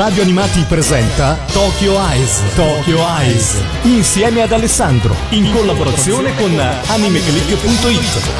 Radio Animati presenta Tokyo Eyes. Tokyo Eyes. Insieme ad Alessandro. In collaborazione con animeclick.it.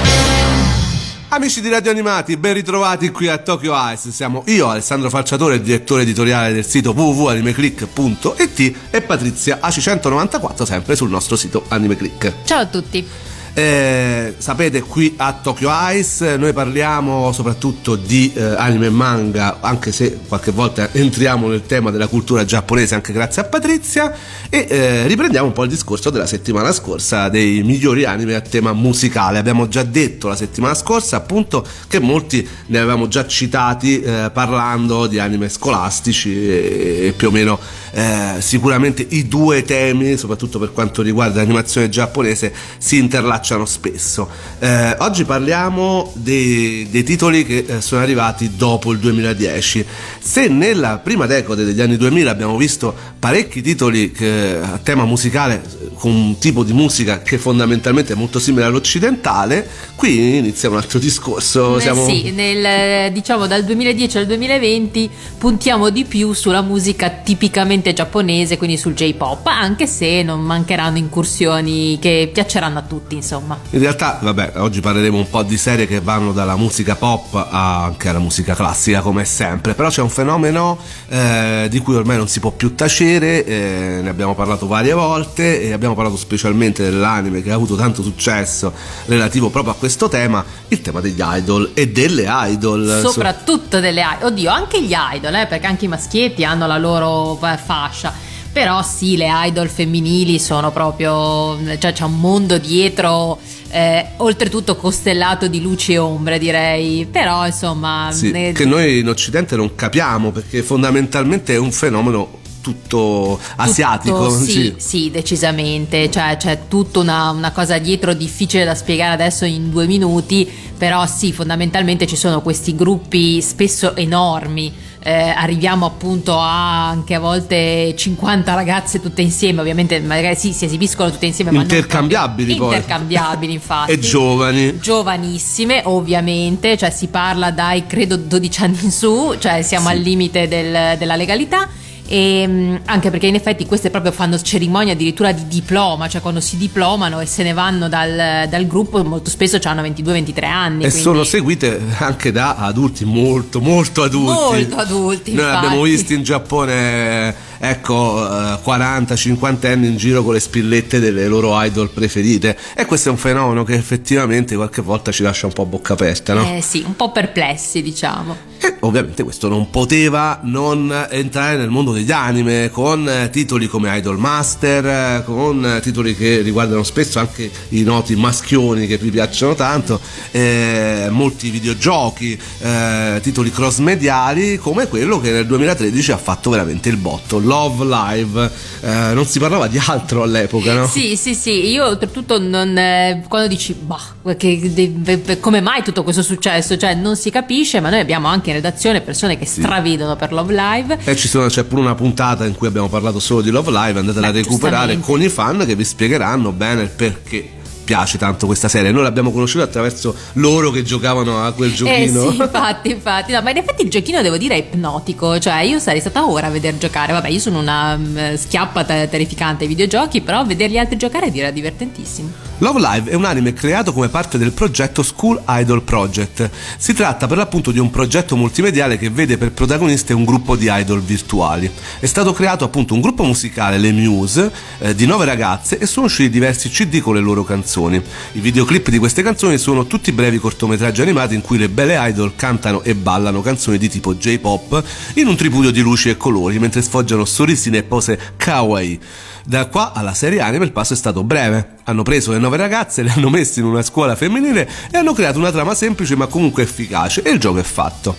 Amici di Radio Animati, ben ritrovati qui a Tokyo Ice. Siamo io, Alessandro Falciatore, direttore editoriale del sito www.animeclick.it e Patrizia AC194, sempre sul nostro sito Animeclick. Ciao a tutti. Eh, sapete qui a Tokyo Ice noi parliamo soprattutto di eh, anime e manga anche se qualche volta entriamo nel tema della cultura giapponese anche grazie a Patrizia e eh, riprendiamo un po' il discorso della settimana scorsa dei migliori anime a tema musicale. Abbiamo già detto la settimana scorsa appunto che molti ne avevamo già citati eh, parlando di anime scolastici e, e più o meno eh, sicuramente i due temi soprattutto per quanto riguarda l'animazione giapponese si interlacciano spesso. Eh, oggi parliamo dei, dei titoli che eh, sono arrivati dopo il 2010. Se nella prima decade degli anni 2000 abbiamo visto parecchi titoli che, a tema musicale con un tipo di musica che fondamentalmente è molto simile all'occidentale, qui inizia un altro discorso. Eh Siamo... Sì, nel, diciamo dal 2010 al 2020 puntiamo di più sulla musica tipicamente giapponese, quindi sul J-pop, anche se non mancheranno incursioni che piaceranno a tutti. Insomma insomma. In realtà, vabbè, oggi parleremo un po' di serie che vanno dalla musica pop anche alla musica classica, come sempre. Però c'è un fenomeno eh, di cui ormai non si può più tacere, eh, ne abbiamo parlato varie volte e abbiamo parlato specialmente dell'anime che ha avuto tanto successo relativo proprio a questo tema, il tema degli idol e delle idol. Soprattutto delle idol. Oddio, anche gli idol, eh, perché anche i maschietti hanno la loro eh, fascia però sì, le idol femminili sono proprio, cioè c'è un mondo dietro, eh, oltretutto costellato di luci e ombre direi, però insomma... Sì, ne... Che noi in Occidente non capiamo perché fondamentalmente è un fenomeno tutto asiatico. Tutto, sì, sì, sì, decisamente. Cioè, c'è tutta una, una, cosa dietro difficile da spiegare adesso in due minuti, però sì, fondamentalmente ci sono questi gruppi spesso enormi eh, arriviamo appunto a anche a volte 50 ragazze tutte insieme, ovviamente magari sì, si esibiscono tutte insieme, ma intercambiabili poi. Intercambiabili infatti. e giovani. Giovanissime ovviamente, cioè si parla dai credo 12 anni in su, cioè siamo sì. al limite del, della legalità e, ehm, anche perché in effetti queste proprio fanno cerimonia addirittura di diploma, cioè quando si diplomano e se ne vanno dal, dal gruppo molto spesso hanno 22-23 anni. E quindi... sono seguite anche da adulti molto molto adulti. Molto adulti. Noi infatti. abbiamo visto in Giappone ecco 40-50 anni in giro con le spillette delle loro idol preferite e questo è un fenomeno che effettivamente qualche volta ci lascia un po' a bocca aperta, no? Eh sì, un po' perplessi diciamo. E ovviamente questo non poteva non entrare nel mondo degli anime con titoli come Idol Master, con titoli che riguardano spesso anche i noti maschioni che vi piacciono tanto, eh, molti videogiochi, eh, titoli cross mediali come quello che nel 2013 ha fatto veramente il botto, Love Live. Eh, non si parlava di altro all'epoca, no? Sì, sì, sì, io oltretutto non, eh, quando dici, bah, che, come mai tutto questo è successo? Cioè non si capisce, ma noi abbiamo anche in redazione persone che sì. stravedono per Love Live. E ci sono, c'è pure una puntata in cui abbiamo parlato solo di Love Live, andatela a recuperare con i fan che vi spiegheranno bene il perché piace tanto questa serie. Noi l'abbiamo conosciuta attraverso loro che giocavano a quel giochino. Eh sì, infatti, infatti. No, ma in effetti il giochino devo dire è ipnotico. Cioè, io sarei stata ora a vedere giocare. Vabbè, io sono una um, schiappa terrificante ai videogiochi, però vedergli altri giocare era divertentissimo. Love Live è un anime creato come parte del progetto School Idol Project. Si tratta per l'appunto di un progetto multimediale che vede per protagoniste un gruppo di idol virtuali. È stato creato appunto un gruppo musicale, le Muse, eh, di nove ragazze e sono usciti diversi CD con le loro canzoni canzoni. I videoclip di queste canzoni sono tutti brevi cortometraggi animati in cui le belle idol cantano e ballano canzoni di tipo J-pop in un tripudio di luci e colori mentre sfoggiano sorrisine e pose kawaii. Da qua alla serie anime il passo è stato breve. Hanno preso le nove ragazze, le hanno messe in una scuola femminile e hanno creato una trama semplice ma comunque efficace e il gioco è fatto.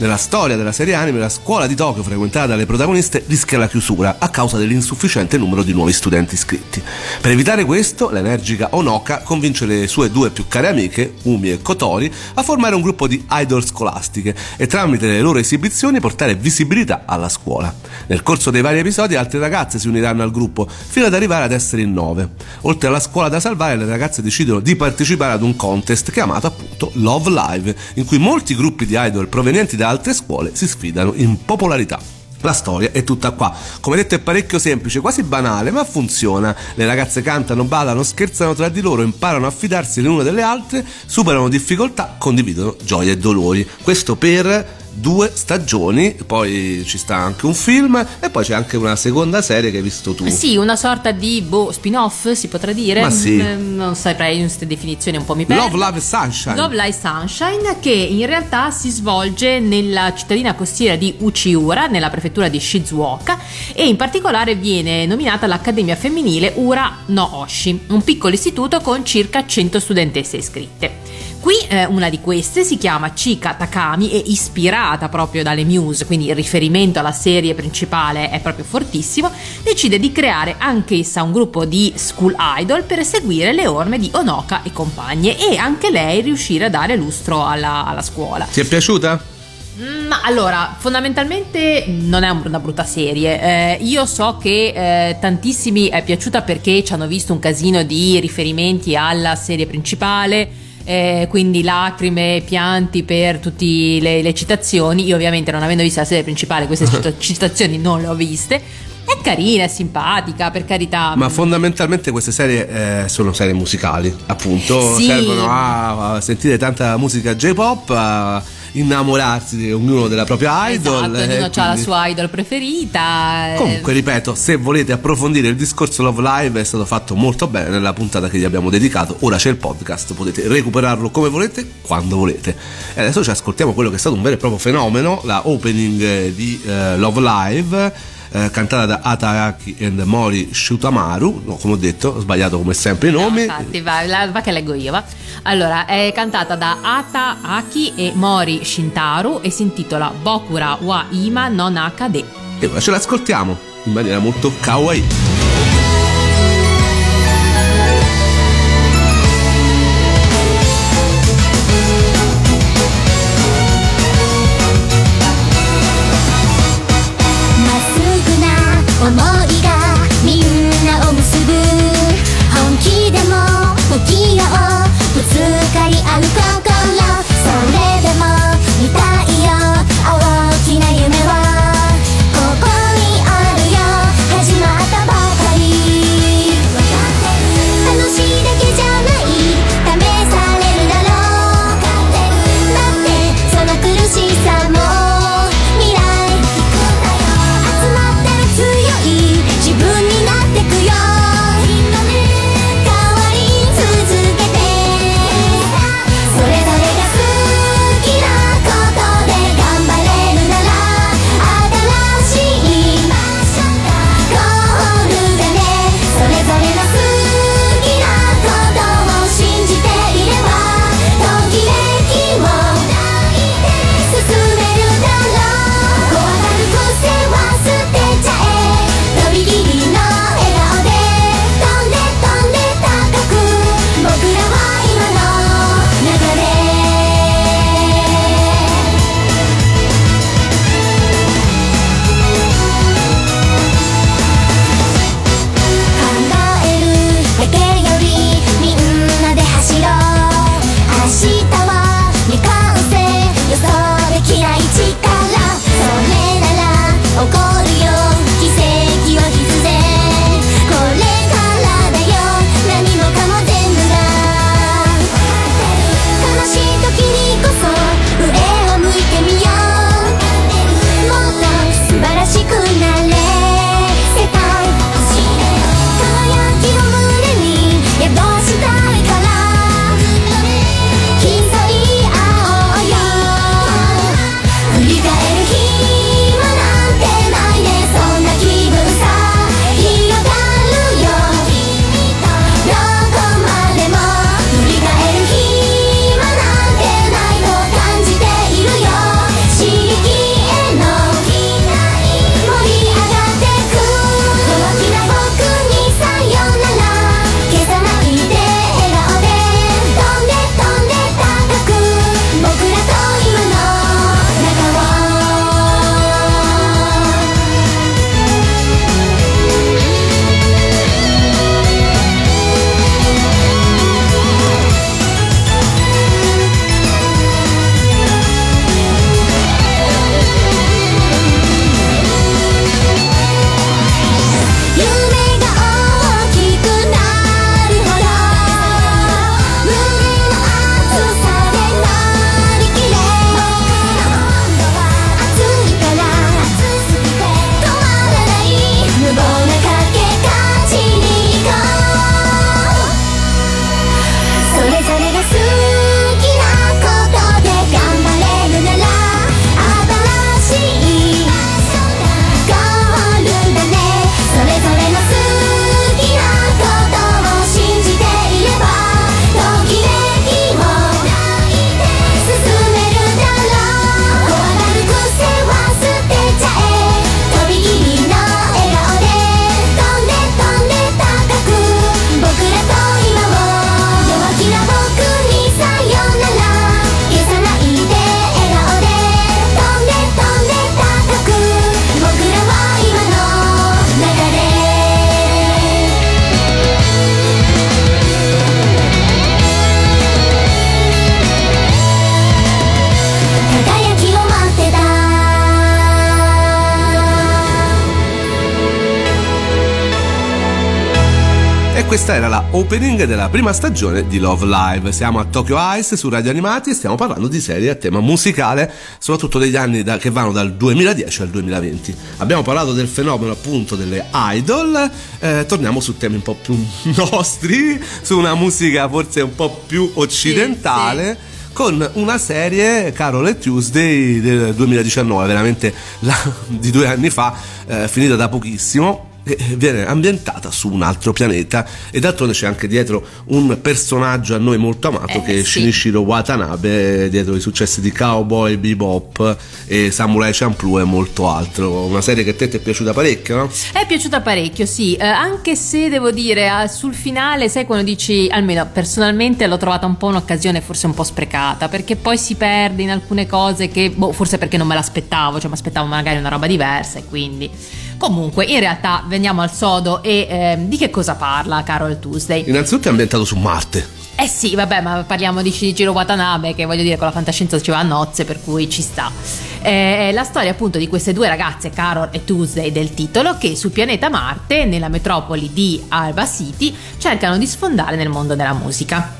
Nella storia della serie anime, la scuola di Tokyo frequentata dalle protagoniste rischia la chiusura a causa dell'insufficiente numero di nuovi studenti iscritti. Per evitare questo, l'energica Onoka convince le sue due più care amiche, Umi e Kotori, a formare un gruppo di idol scolastiche e tramite le loro esibizioni portare visibilità alla scuola. Nel corso dei vari episodi altre ragazze si uniranno al gruppo fino ad arrivare ad essere in nove. Oltre alla scuola da salvare, le ragazze decidono di partecipare ad un contest chiamato appunto Love Live, in cui molti gruppi di idol provenienti da altre scuole si sfidano in popolarità. La storia è tutta qua. Come detto è parecchio semplice, quasi banale, ma funziona. Le ragazze cantano, ballano, scherzano tra di loro, imparano a fidarsi le une delle altre, superano difficoltà, condividono gioie e dolori. Questo per due stagioni, poi ci sta anche un film e poi c'è anche una seconda serie che hai visto tu. Sì, una sorta di boh, spin-off si potrà dire. Ma sì. Mm, Non saprei queste definizioni un po' mi perdo. Love, Love Sunshine. Love Live Sunshine che in realtà si svolge nella cittadina costiera di Uchiura, nella prefettura di Shizuoka e in particolare viene nominata l'Accademia Femminile Ura no Oshi, un piccolo istituto con circa 100 studentesse iscritte. Qui eh, una di queste si chiama Chika Takami e ispirata proprio dalle Muse, quindi il riferimento alla serie principale è proprio fortissimo, decide di creare anch'essa un gruppo di school idol per seguire le orme di Onoka e compagne e anche lei riuscire a dare lustro alla, alla scuola. Ti è piaciuta? Ma allora, fondamentalmente non è un- una brutta serie. Eh, io so che eh, tantissimi è piaciuta perché ci hanno visto un casino di riferimenti alla serie principale. Eh, quindi lacrime, pianti per tutte le, le citazioni. Io, ovviamente, non avendo visto la serie principale, queste cita- citazioni non le ho viste. È carina, è simpatica, per carità. Ma fondamentalmente queste serie eh, sono serie musicali, appunto, Sì. servono a, a sentire tanta musica J-pop, a innamorarsi di ognuno della propria idol. Esatto, eh, ognuno ha la quindi- sua idol preferita. eh, Comunque, ripeto, se volete approfondire il discorso Love Live è stato fatto molto bene nella puntata che gli abbiamo dedicato. Ora c'è il podcast, potete recuperarlo come volete, quando volete. E adesso ci ascoltiamo quello che è stato un vero e proprio fenomeno, la opening di eh, Love Live. Eh, cantata da Ataki e Mori Shutamaru, no, come ho detto, ho sbagliato come sempre i No, nomi. infatti, va, la- va che leggo io, va. Allora, è cantata da Ata Aki e Mori Shintaru e si intitola Bokura wa Ima no Nakade. E ora ce l'ascoltiamo in maniera molto kawaii. Questa era la opening della prima stagione di Love Live. Siamo a Tokyo Ice su Radio Animati e stiamo parlando di serie a tema musicale, soprattutto degli anni da, che vanno dal 2010 al 2020. Abbiamo parlato del fenomeno appunto delle idol, eh, torniamo su temi un po' più nostri, su una musica forse un po' più occidentale. Sì, sì con una serie Carol e Tuesday del 2019, veramente la, di due anni fa, eh, finita da pochissimo viene ambientata su un altro pianeta e d'altronde c'è anche dietro un personaggio a noi molto amato eh, che è sì. Shinichiro Watanabe dietro i successi di Cowboy, Bebop e Samurai Champloo e molto altro una serie che a te ti è piaciuta parecchio no? È piaciuta parecchio sì eh, anche se devo dire eh, sul finale sai quando dici almeno personalmente l'ho trovata un po' un'occasione forse un po' sprecata perché poi si perde in alcune cose che boh, forse perché non me l'aspettavo cioè mi aspettavo magari una roba diversa e quindi Comunque, in realtà, veniamo al sodo e eh, di che cosa parla Carol Tuesday? Innanzitutto è ambientato su Marte. Eh sì, vabbè, ma parliamo di Shinichiro Watanabe, che voglio dire con la fantascienza ci va a nozze, per cui ci sta. Eh, la storia appunto di queste due ragazze, Carol e Tuesday del titolo, che sul pianeta Marte, nella metropoli di Alba City, cercano di sfondare nel mondo della musica.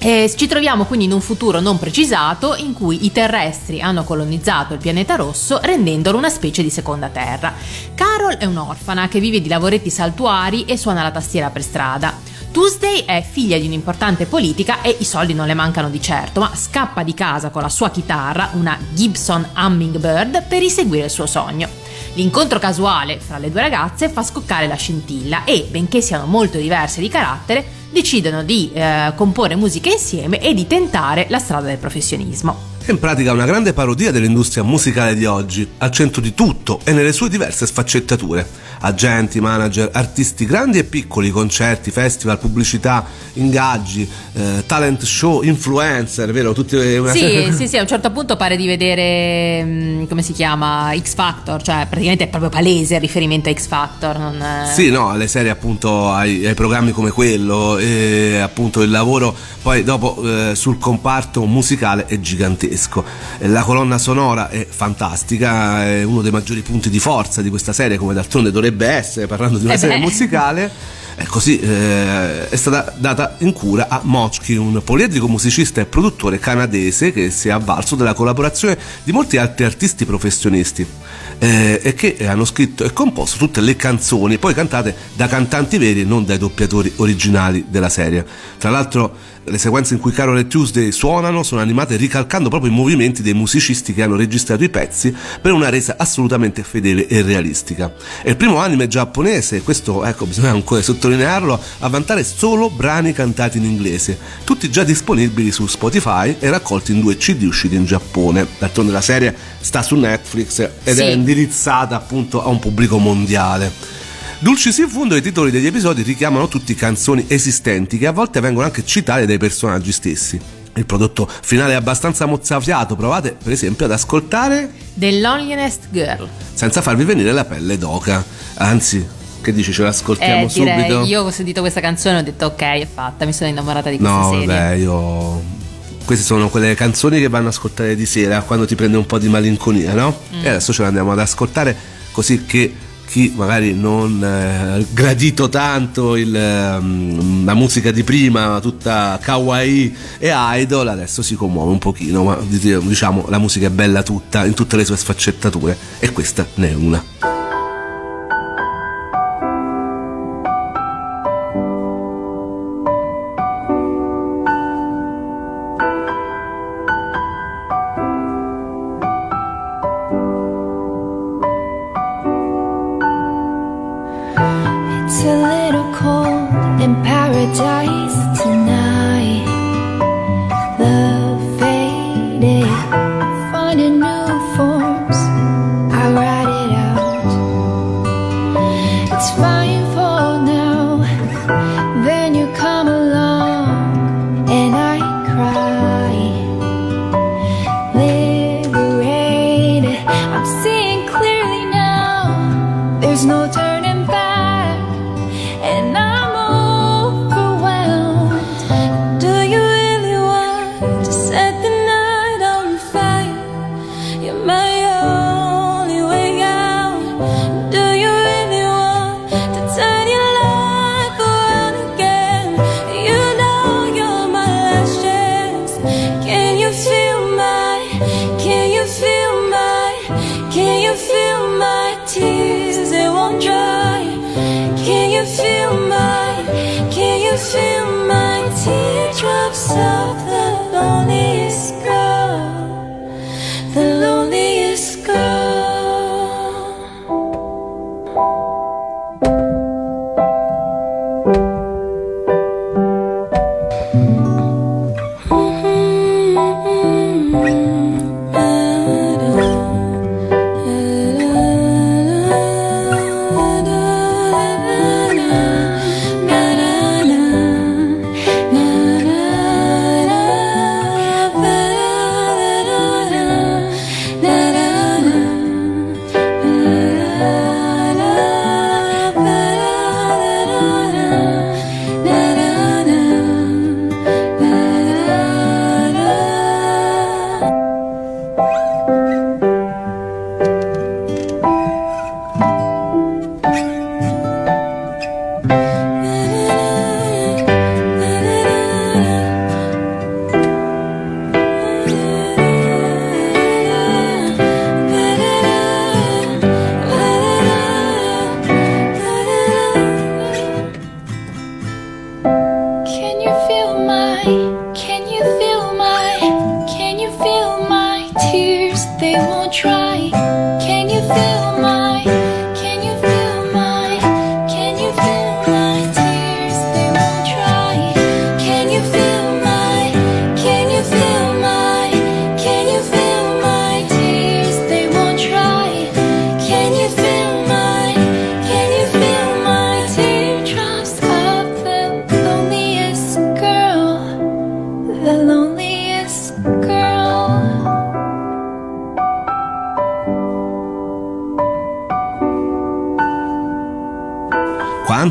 E ci troviamo quindi in un futuro non precisato in cui i terrestri hanno colonizzato il pianeta rosso rendendolo una specie di seconda terra. Carol è un'orfana che vive di lavoretti saltuari e suona la tastiera per strada. Tuesday è figlia di un'importante politica e i soldi non le mancano di certo, ma scappa di casa con la sua chitarra, una Gibson Hummingbird, per inseguire il suo sogno. L'incontro casuale fra le due ragazze fa scoccare la scintilla e, benché siano molto diverse di carattere, decidono di eh, comporre musica insieme e di tentare la strada del professionismo. È in pratica una grande parodia dell'industria musicale di oggi, al centro di tutto e nelle sue diverse sfaccettature. Agenti, manager, artisti grandi e piccoli, concerti, festival, pubblicità, ingaggi, eh, talent show, influencer, vero? Tutti una sì, serie... sì, sì, a un certo punto pare di vedere, mm, come si chiama, X Factor, cioè praticamente è proprio palese il riferimento a X Factor. Non... Sì, no, alle serie appunto, ai, ai programmi come quello, e appunto il lavoro poi dopo eh, sul comparto musicale è gigantesco. La colonna sonora è fantastica, è uno dei maggiori punti di forza di questa serie, come d'altronde dovrebbe essere, parlando di una Eh serie musicale. E così eh, è stata data in cura a Mochki, un poliedrico musicista e produttore canadese che si è avvalso della collaborazione di molti altri artisti professionisti eh, e che hanno scritto e composto tutte le canzoni, poi cantate da cantanti veri e non dai doppiatori originali della serie. Tra l'altro le sequenze in cui Carol e Tuesday suonano sono animate ricalcando proprio i movimenti dei musicisti che hanno registrato i pezzi per una resa assolutamente fedele e realistica. È il primo anime giapponese, questo ecco bisogna ancora sottolinearlo, a vantare solo brani cantati in inglese, tutti già disponibili su Spotify e raccolti in due CD usciti in Giappone. D'altronde la serie sta su Netflix ed Sì. è indirizzata appunto a un pubblico mondiale. Dulcis in fondo i titoli degli episodi richiamano tutti canzoni esistenti che a volte vengono anche citate dai personaggi stessi. Il prodotto finale è abbastanza mozzafiato, provate per esempio ad ascoltare The Loneliest Girl. senza farvi venire la pelle d'oca. Anzi, che dici, ce l'ascoltiamo Eh, direi, subito? io ho sentito questa canzone e ho detto ok, è fatta, mi sono innamorata di questa No, serie. vabbè, io. Queste sono quelle canzoni che vanno a ascoltare di sera quando ti prende un po' di malinconia, no? Mm. E adesso ce le andiamo ad ascoltare così che chi magari non ha gradito tanto il, ehm, la musica di prima, tutta kawaii e idol, adesso si commuove un pochino, ma diciamo la musica è bella tutta, in tutte le sue sfaccettature e questa ne è una.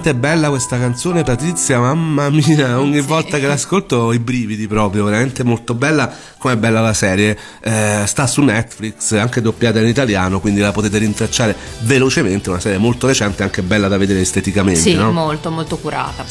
Quanto è bella questa canzone, Patrizia, mamma mia, ogni volta che l'ascolto ho i brividi proprio, veramente molto bella, come è bella la serie. Eh, sta su Netflix, anche doppiata in italiano, quindi la potete rintracciare velocemente, una serie molto recente, anche bella da vedere esteticamente. Sì, no? molto molto curata.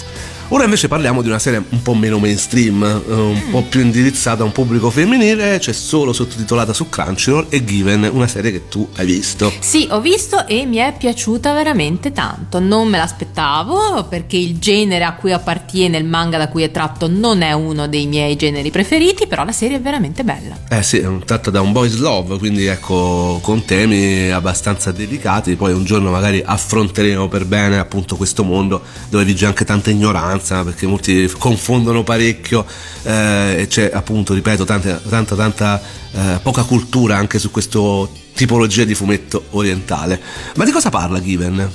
Ora invece parliamo di una serie un po' meno mainstream, eh, un po' più indirizzata a un pubblico femminile, c'è solo sottotitolata su Crunchyroll e Given, una serie che tu hai visto. Sì, ho visto e mi è piaciuta veramente tanto. Non me l'aspettavo perché il genere a cui appartiene il manga da cui è tratto non è uno dei miei generi preferiti, però la serie è veramente bella. Eh sì, è tratta da un boys love, quindi ecco, con temi abbastanza delicati, poi un giorno magari affronteremo per bene appunto questo mondo dove vige anche tanta ignoranza, perché molti confondono parecchio eh, e c'è appunto, ripeto, tanta tanta, tanta eh, poca cultura anche su questa tipologia di fumetto orientale. Ma di cosa parla Given?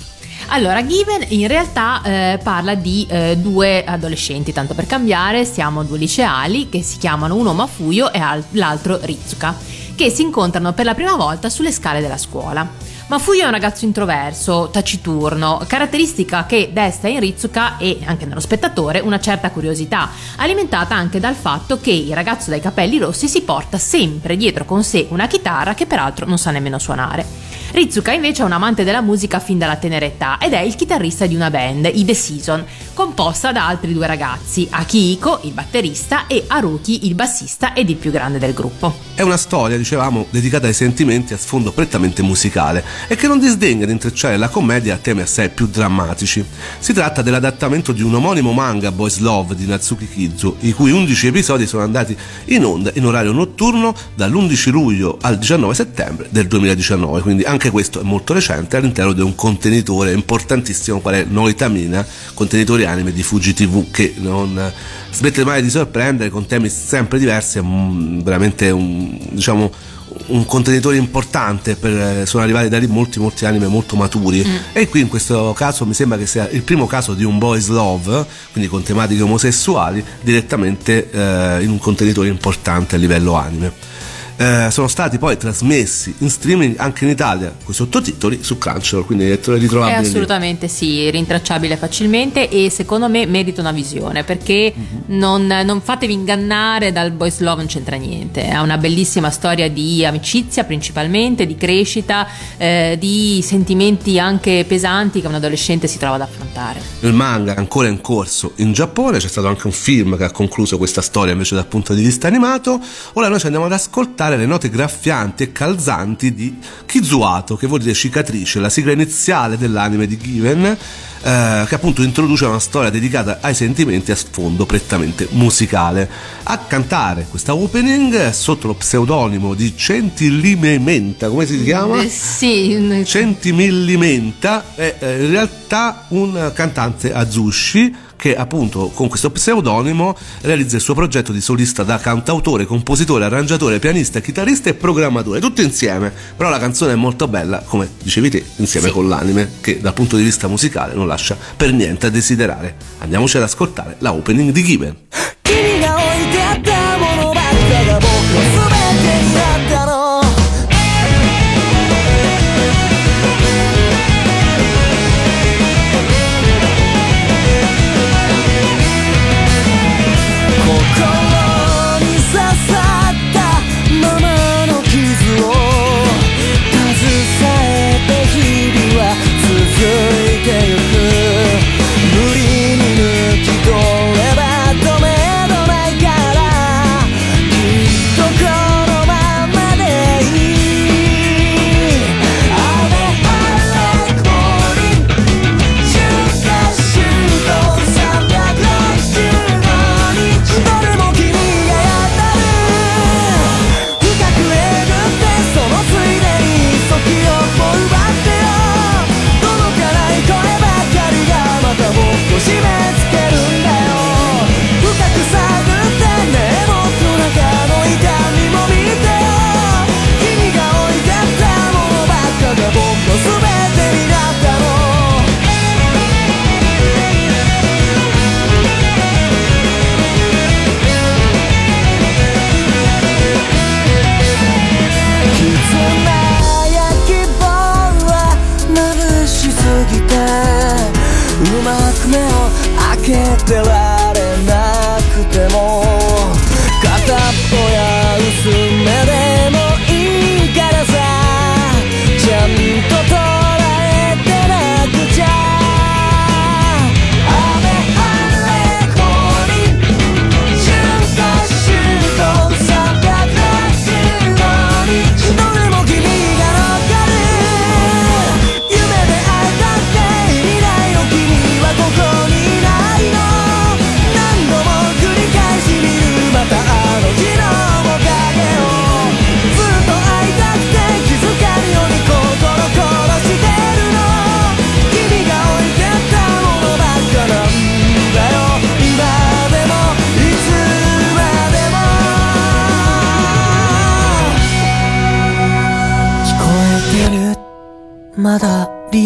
Allora, Given in realtà eh, parla di eh, due adolescenti, tanto per cambiare, siamo due liceali che si chiamano uno Mafuyo e al- l'altro Ritsuka, che si incontrano per la prima volta sulle scale della scuola. Mafuyo è un ragazzo introverso, taciturno, caratteristica che desta in Ritsuka e anche nello spettatore una certa curiosità, alimentata anche dal fatto che il ragazzo dai capelli rossi si porta sempre dietro con sé una chitarra che peraltro non sa nemmeno suonare. Ritsuka invece è un amante della musica fin dalla tenera età ed è il chitarrista di una band, i The Season, composta da altri due ragazzi, Akihiko, il batterista, e Haruki, il bassista ed il più grande del gruppo. È una storia, dicevamo, dedicata ai sentimenti a sfondo prettamente musicale e che non disdegna di intrecciare la commedia a temi assai più drammatici. Si tratta dell'adattamento di un omonimo manga Boys Love di Natsuki Kizu, i cui 11 episodi sono andati in onda in orario notturno dall'11 luglio al 19 settembre del 2019, quindi anche questo è molto recente all'interno di un contenitore importantissimo qual è Noitamina, contenitore anime di Fuji TV che non smette mai di sorprendere con temi sempre diversi, è veramente un, diciamo, un contenitore importante per, sono arrivati da lì molti molti anime molto maturi. E qui in questo caso mi sembra che sia il primo caso di un boys love quindi con tematiche omosessuali direttamente eh, in un contenitore importante a livello anime Eh, sono stati poi trasmessi in streaming anche in Italia con i sottotitoli su Crunchyroll quindi è È ritrovabile lì. assolutamente sì, rintracciabile facilmente e secondo me merita una visione perché non, non fatevi ingannare dal boys love, non c'entra niente. Ha una bellissima storia di amicizia principalmente, di crescita, eh, di sentimenti anche pesanti che un adolescente si trova ad affrontare. Il manga è ancora in corso in Giappone, c'è stato anche un film che ha concluso questa storia invece dal punto di vista animato. Ora noi ci andiamo ad ascoltare le note graffianti e calzanti di Kizuato, che vuol dire cicatrice, la sigla iniziale dell'anime di Given, eh, che appunto introduce una storia dedicata ai sentimenti a sfondo prettamente musicale. A cantare questa opening sotto lo pseudonimo di Centillimenta, come si chiama? Eh, sì, Centimillimenta è eh, in realtà un cantante azushi che appunto con questo pseudonimo realizza il suo progetto di solista da cantautore, compositore, arrangiatore, pianista, chitarrista e programmatore, tutto insieme. Però la canzone è molto bella, come dicevi te, insieme Sì. con l'anime, che dal punto di vista musicale non lascia per niente a desiderare. Andiamoci ad ascoltare la opening di Given.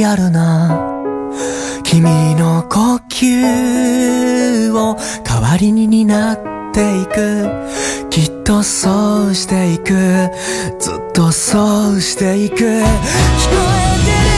だリアルな。君の呼吸を代わりに担っていく。きっとそうしていく。ずっとそうしていく。聞こえてる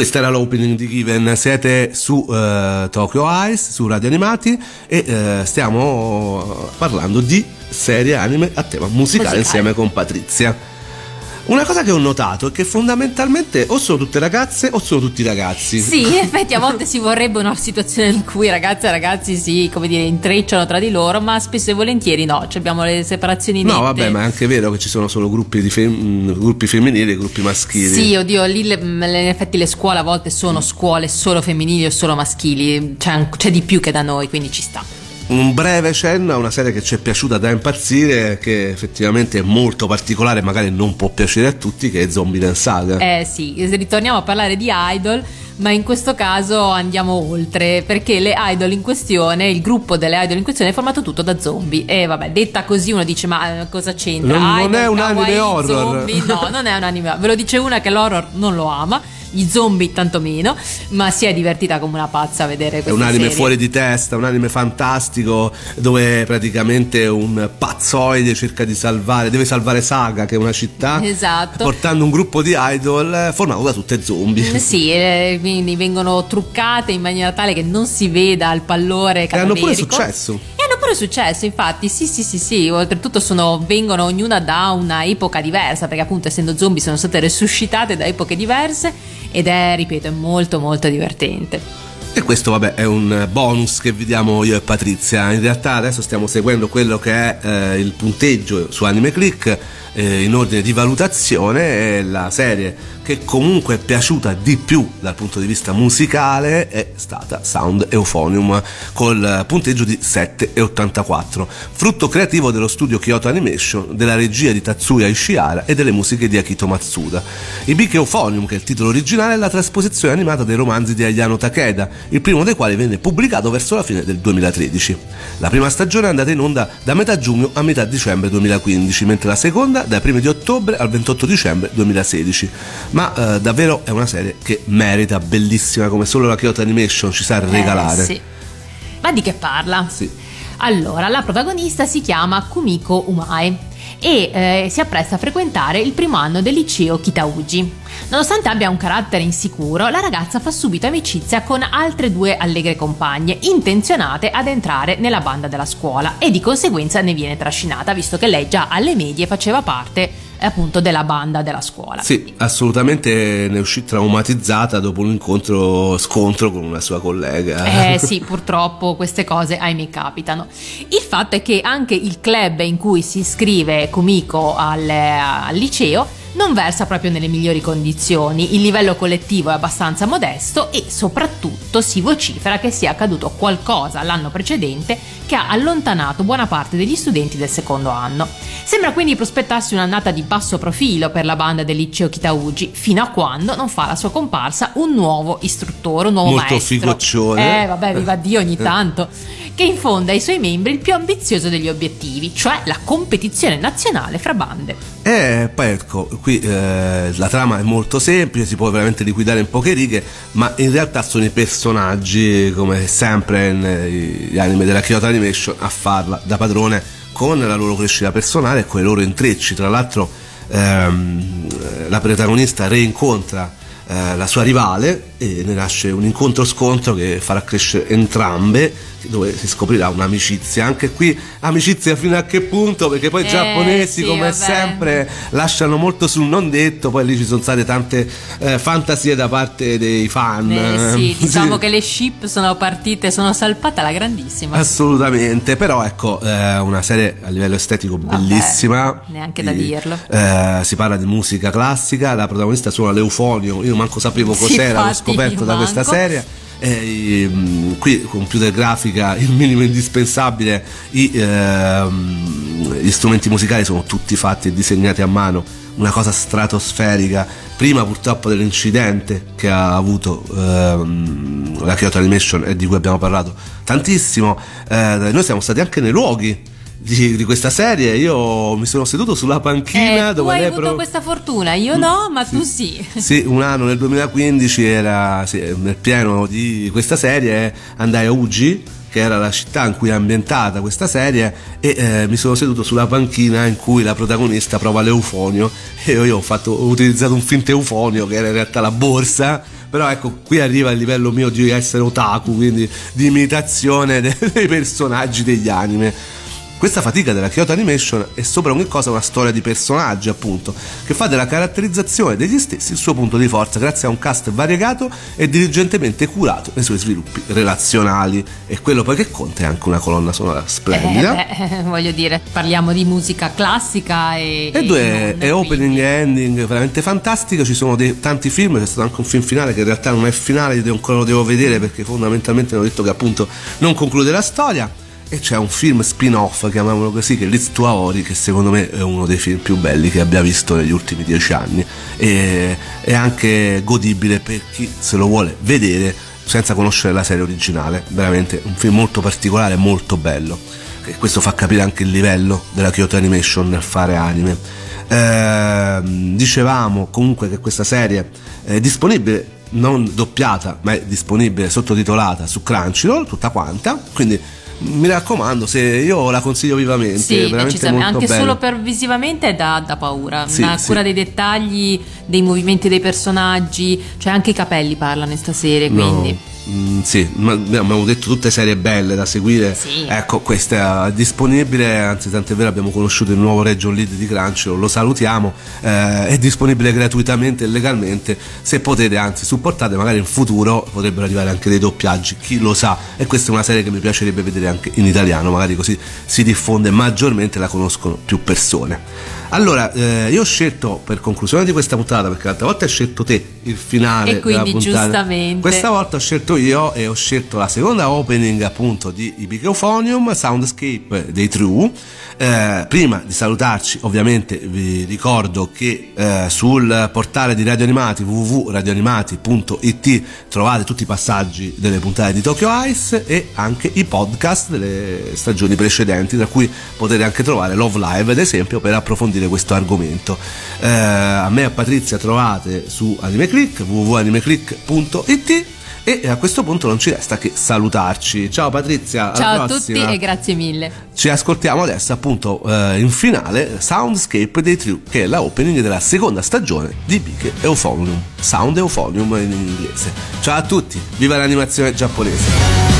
questa era l'opening di Given, siete su eh, Tokyo Ice, su Radio Animati e eh, stiamo parlando di serie anime a tema musicale Musicale. insieme con Patrizia. Una cosa che ho notato è che fondamentalmente o sono tutte ragazze o sono tutti ragazzi. Sì, in effetti a volte si vorrebbe una situazione in cui ragazze e ragazzi si, come dire, intrecciano tra di loro, ma spesso e volentieri no, cioè abbiamo le separazioni nette. No, vabbè, ma è anche vero che ci sono solo gruppi, di fem- gruppi femminili e gruppi maschili. Sì, oddio, lì le- in effetti le scuole a volte sono scuole solo femminili o solo maschili, c'è, c'è di più che da noi, quindi ci sta. Un breve cenno a una serie che ci è piaciuta da impazzire, che effettivamente è molto particolare, magari non può piacere a tutti, che è Zombie Saga. Eh sì, ritorniamo a parlare di idol, ma in questo caso andiamo oltre, perché le idol in questione, il gruppo delle idol in questione è formato tutto da zombie. E vabbè, detta così uno dice, ma eh, cosa c'entra? Non- non Idol, è un anime horror." zombie? No, non è un anime Ve lo dice una che l'horror non lo ama, gli zombie tantomeno, ma si è divertita come una pazza a vedere È questa un anime serie. fuori di testa, un anime fantastico dove praticamente un pazzoide cerca di salvare, deve salvare Saga che è una città, Esatto. portando un gruppo di idol eh, formato da tutte zombie. Mm, Sì, eh, quindi vengono truccate in maniera tale che non si veda il pallore E hanno pure cadaverico. successo. Pure successo, infatti, sì, sì, sì, sì. Oltretutto sono, vengono ognuna da una epoca diversa, perché appunto essendo zombie sono state resuscitate da epoche diverse ed è, ripeto, è molto molto divertente. E questo vabbè è un bonus che vi diamo io e Patrizia. In realtà adesso stiamo seguendo quello che è eh, il punteggio su Anime Click eh, in ordine di valutazione e la serie che comunque è piaciuta di più dal punto di vista musicale è stata Sound Euphonium col punteggio di 7,84 frutto creativo dello studio Kyoto Animation della regia di Tatsuya Ishihara e delle musiche di Akito Matsuda. I Big Euphonium che è il titolo originale è la trasposizione animata dei romanzi di Ayano Takeda il primo dei quali venne pubblicato verso la fine del 2013 la prima stagione è andata in onda da metà giugno a metà dicembre 2015 mentre la seconda dai primi di ottobre al 28 dicembre 2016 ma eh, davvero è una serie che merita bellissima come solo la Kyoto Animation ci sa regalare Eh, sì. Ma di che parla? Sì. Allora, la protagonista si chiama Kumiko Umae e eh, si appresta a frequentare il primo anno del liceo Kitauji. Nonostante abbia un carattere insicuro, la ragazza fa subito amicizia con altre due allegre compagne, intenzionate ad entrare nella banda della scuola e di conseguenza ne viene trascinata, visto che lei già alle medie faceva parte appunto della banda della scuola. Sì, assolutamente ne uscì traumatizzata dopo un incontro scontro con una sua collega. Eh sì, purtroppo queste cose ahimè capitano. Il fatto è che anche il club in cui si iscrive Kumiko al, al liceo non versa proprio nelle migliori condizioni, il livello collettivo è abbastanza modesto e soprattutto si vocifera che sia accaduto qualcosa l'anno precedente che ha allontanato buona parte degli studenti del secondo anno. Sembra quindi prospettarsi un'annata di basso profilo per la banda del liceo Kitauji, fino a quando non fa la sua comparsa un nuovo istruttore, un nuovo Molto maestro. figoccione. Eh, vabbè, viva Dio ogni tanto. Che infonda ai suoi membri il più ambizioso degli obiettivi, cioè la competizione nazionale fra bande. E poi ecco, qui eh, la trama è molto semplice, si può veramente liquidare in poche righe, ma in realtà sono i personaggi, come sempre negli anime della Kyoto Animation, a farla da padrone con la loro crescita personale e con i loro intrecci. Tra l'altro ehm, la protagonista reincontra eh, la sua rivale e ne nasce un incontro-scontro che farà crescere entrambe, dove si scoprirà un'amicizia. Anche qui amicizia fino a che punto? Perché poi i Eh, giapponesi, sì, come vabbè. sempre, lasciano molto sul non detto, poi lì ci sono state tante eh, fantasie da parte dei fan. Eh, sì, diciamo Sì. che le ship sono partite, sono salpate alla grandissima. Assolutamente, però ecco, eh, una serie a livello estetico bellissima. neanche da Di- dirlo. eh, si parla di musica classica, la protagonista suona l'eufonio, io manco sapevo cos'era, l'ho scoperto da questa serie. E, mm, qui computer grafica, il minimo indispensabile, i, ehm, gli strumenti musicali sono tutti fatti e disegnati a mano, una cosa stratosferica. Prima purtroppo dell'incidente che ha avuto ehm, la Kyoto Animation e di cui abbiamo parlato tantissimo, eh, noi siamo stati anche nei luoghi di, di questa serie. Io mi sono seduto sulla panchina Eh, tu dove hai lei avuto pro- questa fortuna, io no, ma tu sì. sì, un anno nel 2015 era sì, nel pieno di questa serie, andai a Uji, che era la città in cui è ambientata questa serie, e eh, mi sono seduto sulla panchina in cui la protagonista prova l'eufonio e io, ho, fatto- ho utilizzato un finto eufonio che era in realtà la borsa. Però ecco, qui arriva il livello mio di essere otaku, quindi di imitazione de- dei personaggi degli anime. Questa fatica della Kyoto Animation è sopra ogni cosa una storia di personaggi, appunto, che fa della caratterizzazione degli stessi il suo punto di forza, grazie a un cast variegato e diligentemente curato nei suoi sviluppi relazionali. E quello poi che conta è anche una colonna sonora splendida. Eh, beh, voglio dire, parliamo di musica classica e... E due e opening e ending veramente fantastiche. Ci sono dei, tanti film, c'è stato anche un film finale che in realtà non è finale, io ancora lo devo vedere perché fondamentalmente hanno detto che appunto non conclude la storia. E c'è un film spin-off, chiamiamolo così, che è Liz to Aori, che secondo me è uno dei film più belli che abbia visto negli ultimi dieci anni. E è anche godibile per chi se lo vuole vedere senza conoscere la serie originale. Veramente un film molto particolare, molto bello. E questo fa capire anche il livello della Kyoto Animation nel fare anime. Ehm, dicevamo comunque che questa serie è disponibile non doppiata ma è disponibile sottotitolata su Crunchyroll tutta quanta quindi mi raccomando se io la consiglio vivamente Sì, anche bella. solo per visivamente è da, da paura. Sì, sì. cura dei dettagli, dei movimenti dei personaggi, cioè anche i capelli parlano in sta serie, No, quindi... mm, sì, ma abbiamo detto tutte serie belle da seguire. Sì. Ecco, questa è disponibile, anzi tant'è vero abbiamo conosciuto il nuovo Region Lead di Crunchyroll, lo salutiamo, eh, è disponibile gratuitamente e legalmente, se potete, anzi supportate, magari in futuro potrebbero arrivare anche dei doppiaggi, chi lo sa, e questa è una serie che mi piacerebbe vedere anche in italiano, magari così si diffonde maggiormente e la conoscono più persone. Allora, eh, io ho scelto per conclusione di questa puntata, perché l'altra volta hai scelto te il finale E quindi, della puntata. giustamente. Questa volta ho scelto io e ho scelto la seconda opening appunto di Epic Euphonium, Soundscape dei True. Eh, prima di salutarci, ovviamente vi ricordo che eh, sul portale di Radio Animati www.radioanimati.it trovate tutti i passaggi delle puntate di Tokyo Ice e anche i podcast delle stagioni precedenti, tra cui potete anche trovare Love Live ad esempio per approfondire approfondire questo argomento. Eh, a me e a Patrizia trovate su AnimeClick, www.animeclick.it e a questo punto non ci resta che salutarci. Ciao Patrizia, ciao a prossima. tutti e grazie mille. Ci ascoltiamo adesso appunto eh, in finale Soundscape dei True, che è la opening della seconda stagione di Big Euphonium, Sound Euphonium in inglese. Ciao a tutti, viva l'animazione giapponese.